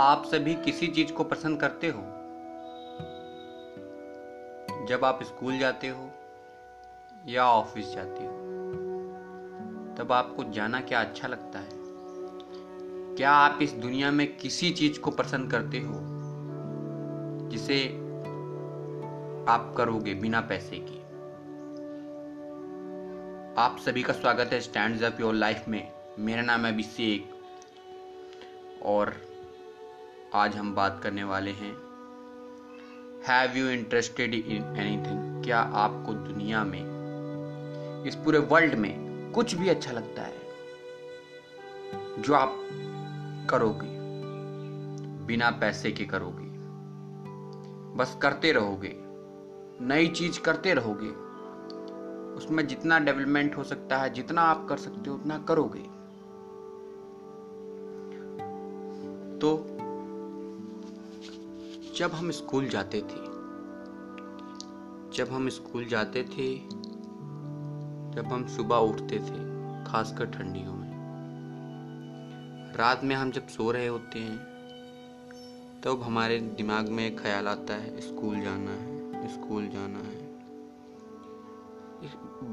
आप सभी किसी चीज़ को पसंद करते हो? जब आप स्कूल जाते हो या ऑफ़िस जाते हो, तब आपको जाना क्या अच्छा लगता है? क्या आप इस दुनिया में किसी चीज़ को पसंद करते हो जिसे आप करोगे बिना पैसे की? आप सभी का स्वागत है स्टैंड अप योर लाइफ में। मेरा नाम है अभिषेक और आज हम बात करने वाले हैं। Have you interested in anything क्या आपको दुनिया में, इस पूरे वर्ल्ड में कुछ भी अच्छा लगता है? जो आप करोगे, बिना पैसे के करोगे, बस करते रहोगे, नई चीज़ करते रहोगे, उसमें जितना डेवलपमेंट हो सकता है, जितना आप कर सकते हो, उतना करोगे। तो जब हम स्कूल जाते थे, जब हम स्कूल जाते थे, जब हम सुबह उठते थे, खासकर ठंडियों में, रात में हम जब सो रहे होते हैं, तब तो हमारे दिमाग में एक ख्याल आता है, स्कूल जाना है, स्कूल जाना है।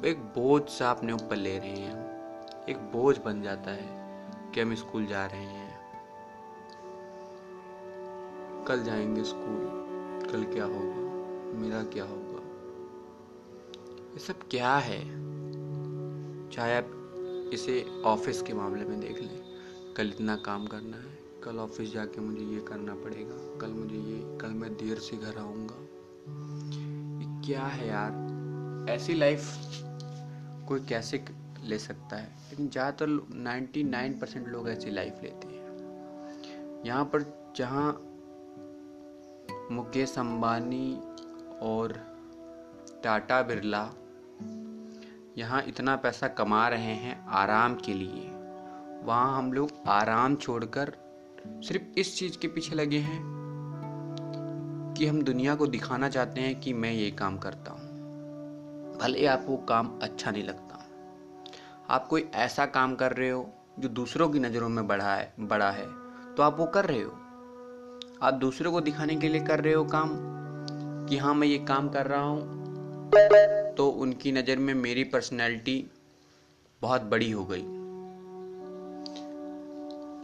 एक बोझ सा अपने ऊपर ले रहे हैं एक बोझ बन जाता है कि हम स्कूल जा रहे हैं। कल जाएँगे स्कूल। कल क्या होगा? मेरा क्या होगा? ये सब क्या है? चाहे आप इसे ऑफ़िस के मामले में देख लें। कल इतना काम करना है। कल ऑफ़िस जाके मुझे ये करना पड़ेगा। कल मुझे ये, कल मैं देर से घर आऊँगा। ये क्या है यार? ऐसी लाइफ कोई कैसे ले सकता है? लेकिन ज़्यादातर नाइन्टी नाइन परसेंट लोग ऐसी लाइफ लेते हैं। यहाँ पर जहाँ मुकेश अंबानी और टाटा बिरला यहाँ इतना पैसा कमा रहे हैं आराम के लिए। वहाँ हम लोग आराम छोड़कर सिर्फ़ इस चीज़ के पीछे लगे हैं कि हम दुनिया को दिखाना चाहते हैं कि मैं ये काम करता हूँ। भले आपको काम अच्छा नहीं लगता। आप कोई ऐसा काम कर रहे हो जो दूसरों की नज़रों में बड़ा है बड़ा है तो आप वो कर रहे हो। आप दूसरों को दिखाने के लिए कर रहे हो काम? कि हाँ मैं ये काम कर रहा हूँ तो उनकी नज़र में मेरी पर्सनैलिटी बहुत बड़ी हो गई।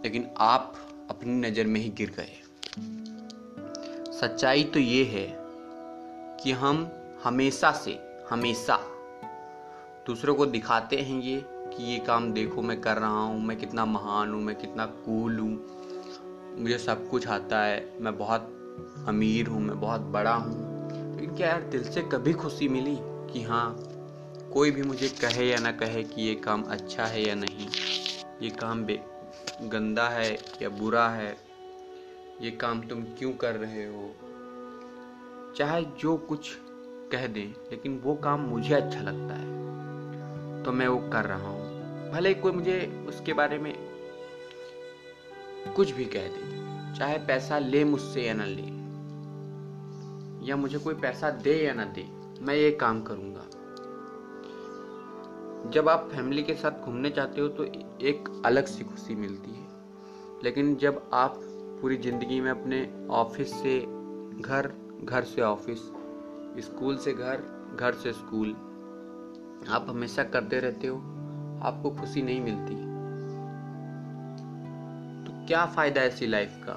लेकिन आप अपनी नज़र में ही गिर गए। सच्चाई तो ये है कि हम हमेशा से हमेशा दूसरों को दिखाते हैं ये कि ये काम देखो, मैं कर रहा हूँ, मैं कितना महान हूँ, मैं कितना कूल हूँ। मुझे सब कुछ आता है। मैं बहुत अमीर हूँ, मैं बहुत बड़ा हूँ। लेकिन क्या यार दिल से कभी खुशी मिली कि हाँ कोई भी मुझे कहे या ना कहे कि ये काम अच्छा है या नहीं। ये काम बे, गंदा है या बुरा है। ये काम तुम क्यों कर रहे हो? चाहे जो कुछ कह दें, लेकिन वो काम मुझे अच्छा लगता है। तो मैं वो कर रहा हूँ। भले कोई मुझे उसके बारे में कुछ भी कह दे, चाहे पैसा ले मुझसे या ना ले, या मुझे कोई पैसा दे या ना दे, मैं ये काम करूँगा। जब आप फैमिली के साथ घूमने जाते हो तो एक अलग सी खुशी मिलती है। लेकिन जब आप पूरी ज़िंदगी में अपने ऑफ़िस से घर घर से ऑफ़िस, स्कूल से घर घर से स्कूल, आप हमेशा करते रहते हो, आपको खुशी नहीं मिलती। क्या फ़ायदा है ऐसी लाइफ का?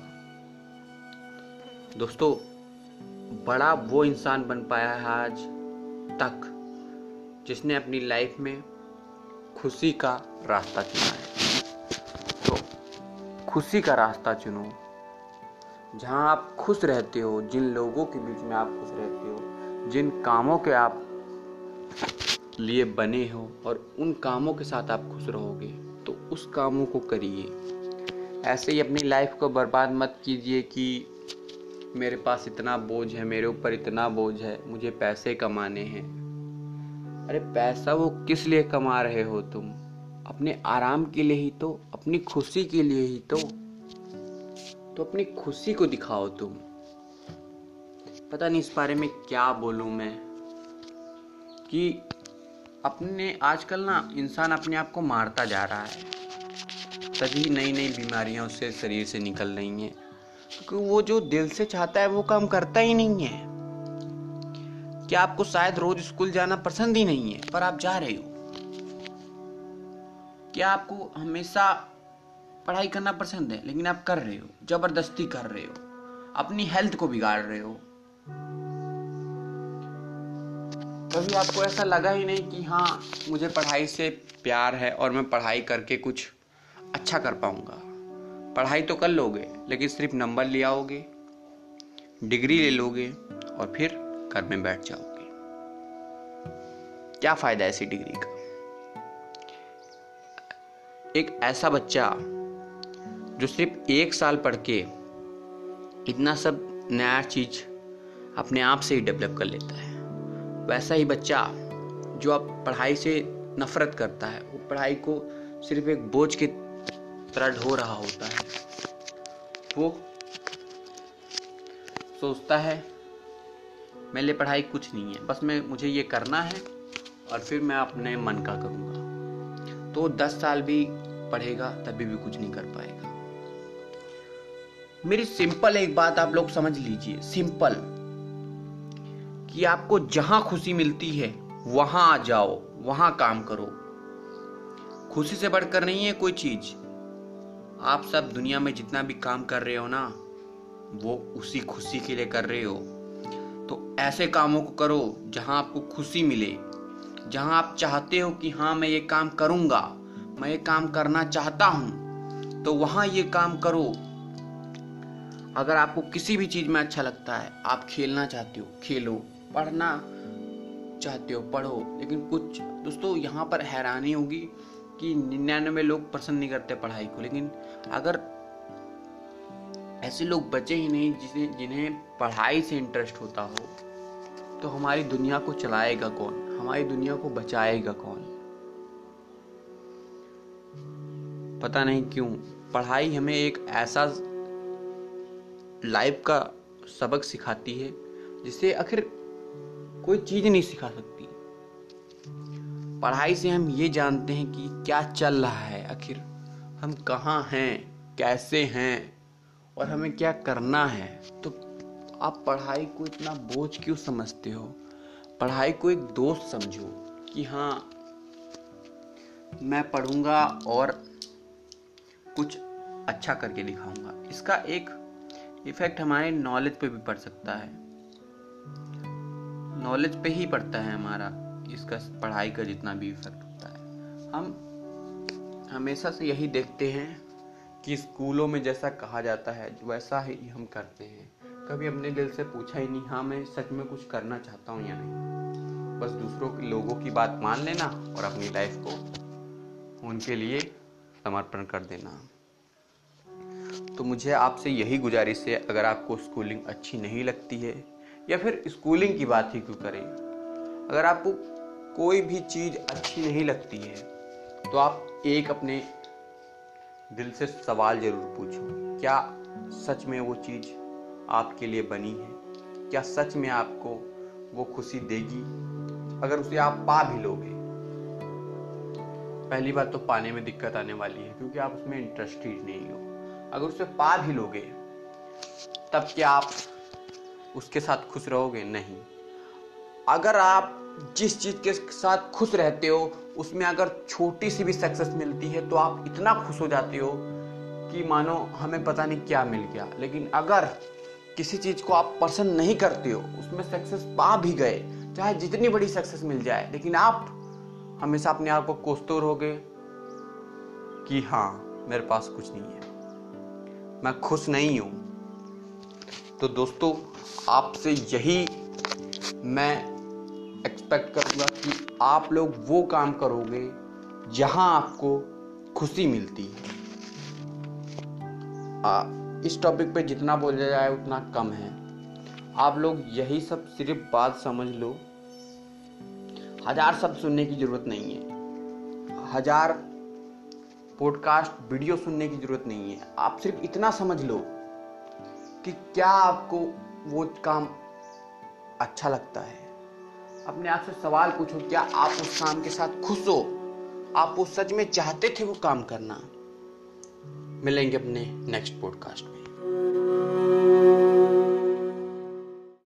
दोस्तों, बड़ा वो इंसान बन पाया है आज तक जिसने अपनी लाइफ में खुशी का रास्ता चुना है। तो खुशी का रास्ता चुनो, जहाँ आप खुश रहते हो, जिन लोगों के बीच में आप खुश रहते हो, जिन कामों के आप लिए बने हो और उन कामों के साथ आप खुश रहोगे तो उस कामों को करिए। ऐसे ही अपनी लाइफ को बर्बाद मत कीजिए कि मेरे पास इतना बोझ है, मेरे ऊपर इतना बोझ है, मुझे पैसे कमाने हैं। अरे पैसा वो किस लिए कमा रहे हो तुम? अपने आराम के लिए ही तो अपनी खुशी के लिए ही तो। तो अपनी खुशी को दिखाओ तुम। पता नहीं इस बारे में क्या बोलूँ मैं। कि अपने, आजकल ना इंसान अपने आप को मारता जा रहा है। तभी नई नई बीमारियाँ उससे शरीर से निकल रही हैं। क्योंकि वो जो दिल से चाहता है, वो काम करता ही नहीं है। क्या आपको शायद रोज स्कूल जाना पसंद ही नहीं है, पर आप जा रहे हो। क्या आपको हमेशा पढ़ाई करना पसंद है, लेकिन आप कर रहे हो, ज़बरदस्ती कर रहे हो, अपनी हेल्थ को बिगाड़ रहे हो। कभी आपको ऐसा लगा ही नहीं कि हाँ मुझे पढ़ाई से प्यार है और मैं पढ़ाई करके कुछ अच्छा कर पाऊँगा। पढ़ाई तो कर लोगे, लेकिन सिर्फ़ नंबर ले आओगे, डिग्री ले लोगे और फिर घर में बैठ जाओगे। क्या फ़ायदा ऐसी डिग्री का? एक ऐसा बच्चा जो सिर्फ़ एक साल पढ़ के इतना सब नया चीज़ अपने आप से ही डेवलप कर लेता है। वैसा ही बच्चा जो अब पढ़ाई से नफरत करता है, वो पढ़ाई को सिर्फ़ एक बोझ की तरह ढो रहा होता है। वो सोचता है, मेरे लिए पढ़ाई कुछ नहीं है, बस मैं, मुझे ये करना है और फिर मैं अपने मन का करूँगा। तो दस साल भी पढ़ेगा, तभी भी कुछ नहीं कर पाएगा। मेरी सिंपल एक बात आप लोग समझ लीजिए, सिंपल। कि आपको जहाँ खुशी मिलती है, वहाँ आ जाओ, वहाँ काम करो। खुशी से बढ़कर नहीं है कोई चीज़। आप सब दुनिया में जितना भी काम कर रहे हो ना, वो उसी खुशी के लिए कर रहे हो। तो ऐसे कामों को करो जहाँ आपको खुशी मिले, जहाँ आप चाहते हो कि हाँ मैं ये काम करूँगा, मैं ये काम करना चाहता हूँ। तो वहाँ ये काम करो। अगर आपको किसी भी चीज़ में अच्छा लगता है, आप खेलना चाहते हो, खेलो, पढ़ना चाहते हो, पढ़ो, लेकिन कुछ दोस्तों, यहाँ पर हैरानी होगी कि निन्यानवे लोग पसंद नहीं करते पढ़ाई को, लेकिन अगर ऐसे लोग बचे ही नहीं जिन्हें जिन्हें पढ़ाई से इंटरेस्ट होता हो तो हमारी दुनिया को चलाएगा कौन? हमारी दुनिया को बचाएगा कौन? पता नहीं क्यों। पढ़ाई हमें एक ऐसा लाइफ का सबक सिखाती है, जिसे आखिर कोई चीज़ नहीं सिखा सकती। पढ़ाई से हम ये जानते हैं कि क्या चल रहा है आखिर। हम कहाँ हैं, कैसे हैं और हमें क्या करना है। तो आप पढ़ाई को इतना बोझ क्यों समझते हो? पढ़ाई को एक दोस्त समझो कि हाँ मैं पढ़ूँगा और कुछ अच्छा करके दिखाऊँगा। इसका एक इफ़ेक्ट हमारे नॉलेज पे भी पड़ सकता है। नॉलेज पे ही पड़ता है हमारा। इसका पढ़ाई का जितना भी इफ़ेक्ट होता है। हम हमेशा से यही देखते हैं कि स्कूलों में जैसा कहा जाता है, वैसा ही हम करते हैं। कभी अपने दिल से पूछा ही नहीं हाँ मैं सच में कुछ करना चाहता हूँ या नहीं? बस दूसरों के, लोगों की बात मान लेना और अपनी लाइफ को उनके लिए समर्पण कर देना। तो मुझे आपसे यही गुजारिश है, अगर आपको स्कूलिंग अच्छी नहीं लगती है, या फिर स्कूलिंग की बात ही क्यों करें? अगर आपको कोई भी चीज़ अच्छी नहीं लगती है तो आप एक अपने दिल से सवाल ज़रूर पूछो, क्या सच में वो चीज़ आपके लिए बनी है? क्या सच में आपको वो खुशी देगी? अगर उसे आप पा भी लोगे। पहली बात तो पाने में दिक्कत आने वाली है, क्योंकि आप उसमें इंटरेस्टेड नहीं हो। अगर उसे पा भी लोगे, तब क्या आप उसके साथ खुश रहोगे? नहीं। अगर आप जिस चीज़ के साथ खुश रहते हो, उसमें अगर छोटी सी भी सक्सेस मिलती है तो आप इतना खुश हो जाते हो कि मानो हमें पता नहीं क्या मिल गया। लेकिन अगर किसी चीज़ को आप पसंद नहीं करते हो, उसमें सक्सेस पा भी गए, चाहे जितनी बड़ी सक्सेस मिल जाए, लेकिन आप हमेशा अपने आप को कोसते रहोगे कि हाँ मेरे पास कुछ नहीं है। मैं खुश नहीं हूँ। तो दोस्तों, आपसे यही मैं एक्सपेक्ट करूँगा कि आप लोग वो काम करोगे जहाँ आपको खुशी मिलती है। आ, इस टॉपिक पे जितना बोला जाए उतना कम है। आप लोग यही सब सिर्फ़ बात समझ लो। हज़ार शब्द सुनने की ज़रूरत नहीं है। हज़ार पॉडकास्ट वीडियो सुनने की ज़रूरत नहीं है। आप सिर्फ़ इतना समझ लो कि क्या आपको वो काम अच्छा लगता है। अपने आप से सवाल पूछो क्या आप उस काम के साथ खुश हो? आप वो सच में चाहते थे वो काम करना? मिलेंगे अपने नेक्स्ट पॉडकास्ट में।